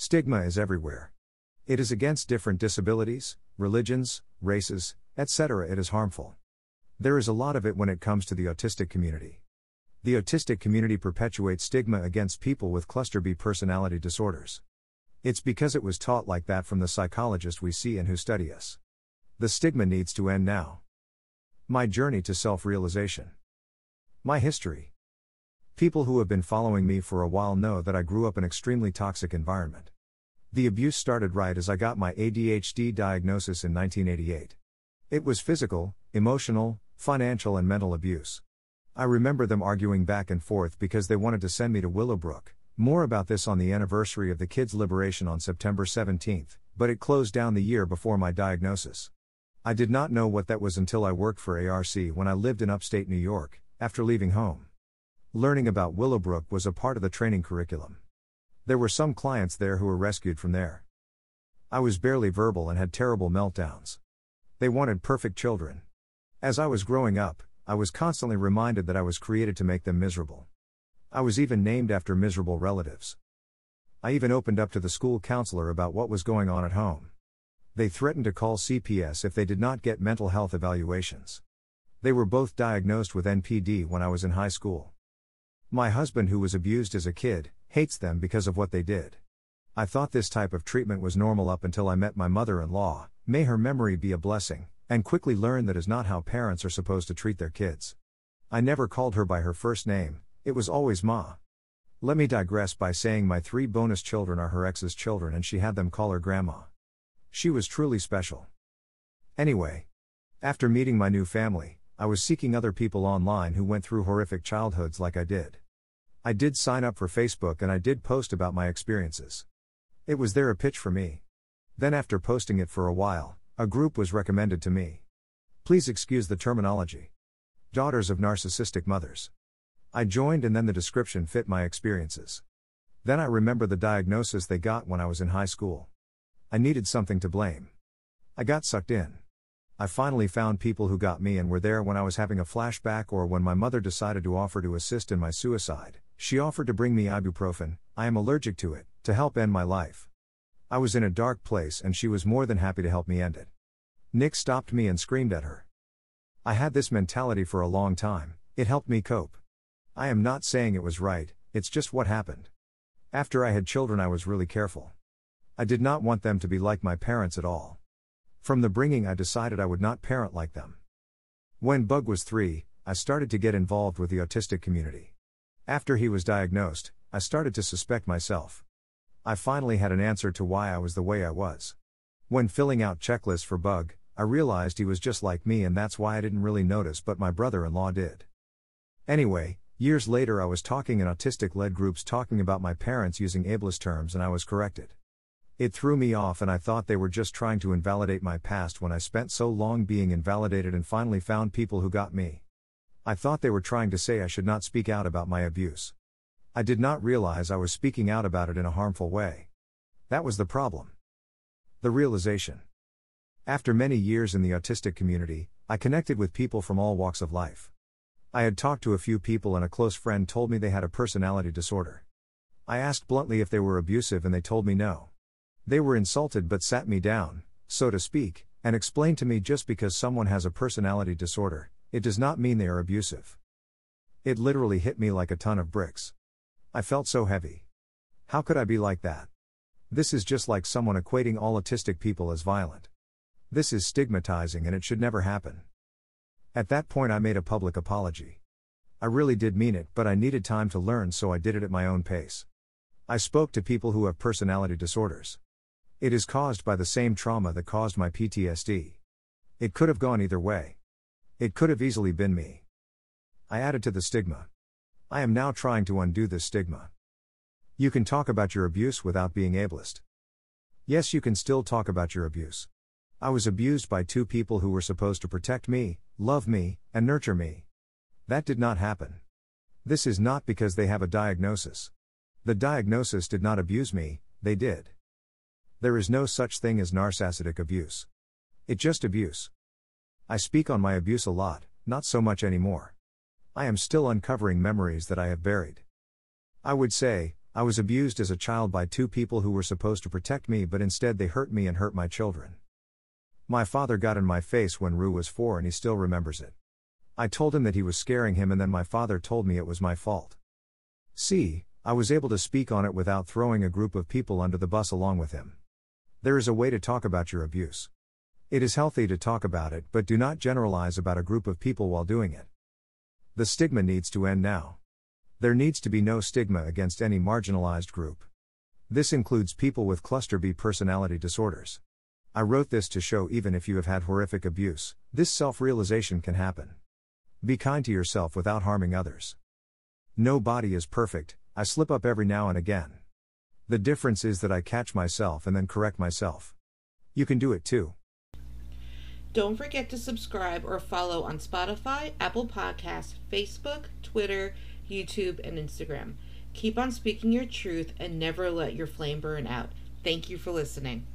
Stigma is everywhere. It is against different disabilities, religions, races, etc. It is harmful. There is a lot of it when it comes to the autistic community. The autistic community perpetuates stigma against people with cluster B personality disorders. It's because it was taught like that from the psychologists we see and who study us. The stigma needs to end now. My journey to self realization. My history. People who have been following me for a while know that I grew up in an extremely toxic environment. The abuse started right as I got my ADHD diagnosis in 1988. It was physical, emotional, financial and mental abuse. I remember them arguing back and forth because they wanted to send me to Willowbrook. More about this on the anniversary of the kids' liberation on September 17, but it closed down the year before my diagnosis. I did not know what that was until I worked for ARC when I lived in upstate New York, after leaving home. Learning about Willowbrook was a part of the training curriculum. There were some clients there who were rescued from there. I was barely verbal and had terrible meltdowns. They wanted perfect children. As I was growing up, I was constantly reminded that I was created to make them miserable. I was even named after miserable relatives. I even opened up to the school counselor about what was going on at home. They threatened to call CPS if they did not get mental health evaluations. They were both diagnosed with NPD when I was in high school. My husband, who was abused as a kid, hates them because of what they did. I thought this type of treatment was normal up until I met my mother in law, may her memory be a blessing, and quickly learned that is not how parents are supposed to treat their kids. I never called her by her first name, it was always Ma. Let me digress by saying my three bonus children are her ex's children and she had them call her Grandma. She was truly special. Anyway, after meeting my new family, I was seeking other people online who went through horrific childhoods like I did. I did sign up for Facebook and I did post about my experiences. It was there a pitch for me. Then, after posting it for a while, a group was recommended to me. Please excuse the terminology. Daughters of Narcissistic Mothers. I joined and then the description fit my experiences. Then I remember the diagnosis they got when I was in high school. I needed something to blame. I got sucked in. I finally found people who got me and were there when I was having a flashback or when my mother decided to offer to assist in my suicide. She offered to bring me ibuprofen, I am allergic to it, to help end my life. I was in a dark place and she was more than happy to help me end it. Nick stopped me and screamed at her. I had this mentality for a long time, it helped me cope. I am not saying it was right, it's just what happened. After I had children, I was really careful. I did not want them to be like my parents at all. From the bringing, I decided I would not parent like them. When Bug was three, I started to get involved with the autistic community. After he was diagnosed, I started to suspect myself. I finally had an answer to why I was the way I was. When filling out checklists for Bug, I realized he was just like me, and that's why I didn't really notice, but my brother in law did. Anyway, years later, I was talking in autistic led groups talking about my parents using ableist terms, and I was corrected. It threw me off, and I thought they were just trying to invalidate my past when I spent so long being invalidated and finally found people who got me. I thought they were trying to say I should not speak out about my abuse. I did not realize I was speaking out about it in a harmful way. That was the problem. The realization. After many years in the autistic community, I connected with people from all walks of life. I had talked to a few people, and a close friend told me they had a personality disorder. I asked bluntly if they were abusive, and they told me no. They were insulted but sat me down, so to speak, and explained to me just because someone has a personality disorder, it does not mean they are abusive. It literally hit me like a ton of bricks. I felt so heavy. How could I be like that? This is just like someone equating all autistic people as violent. This is stigmatizing and it should never happen. At that point, I made a public apology. I really did mean it, but I needed time to learn, so I did it at my own pace. I spoke to people who have personality disorders. It is caused by the same trauma that caused my PTSD. It could have gone either way. It could have easily been me. I added to the stigma. I am now trying to undo this stigma. You can talk about your abuse without being ableist. Yes, you can still talk about your abuse. I was abused by two people who were supposed to protect me, love me, and nurture me. That did not happen. This is not because they have a diagnosis. The diagnosis did not abuse me, they did. There is no such thing as narcissistic abuse. It just abuse. I speak on my abuse a lot, not so much anymore. I am still uncovering memories that I have buried. I would say, I was abused as a child by two people who were supposed to protect me, but instead they hurt me and hurt my children. My father got in my face when Rue was four and he still remembers it. I told him that he was scaring him, and then my father told me it was my fault. See, I was able to speak on it without throwing a group of people under the bus along with him. There is a way to talk about your abuse. It is healthy to talk about it, but do not generalize about a group of people while doing it. The stigma needs to end now. There needs to be no stigma against any marginalized group. This includes people with cluster B personality disorders. I wrote this to show even if you have had horrific abuse, this self realization can happen. Be kind to yourself without harming others. No body is perfect, I slip up every now and again. The difference is that I catch myself and then correct myself. You can do it too. Don't forget to subscribe or follow on Spotify, Apple Podcasts, Facebook, Twitter, YouTube, and Instagram. Keep on speaking your truth and never let your flame burn out. Thank you for listening.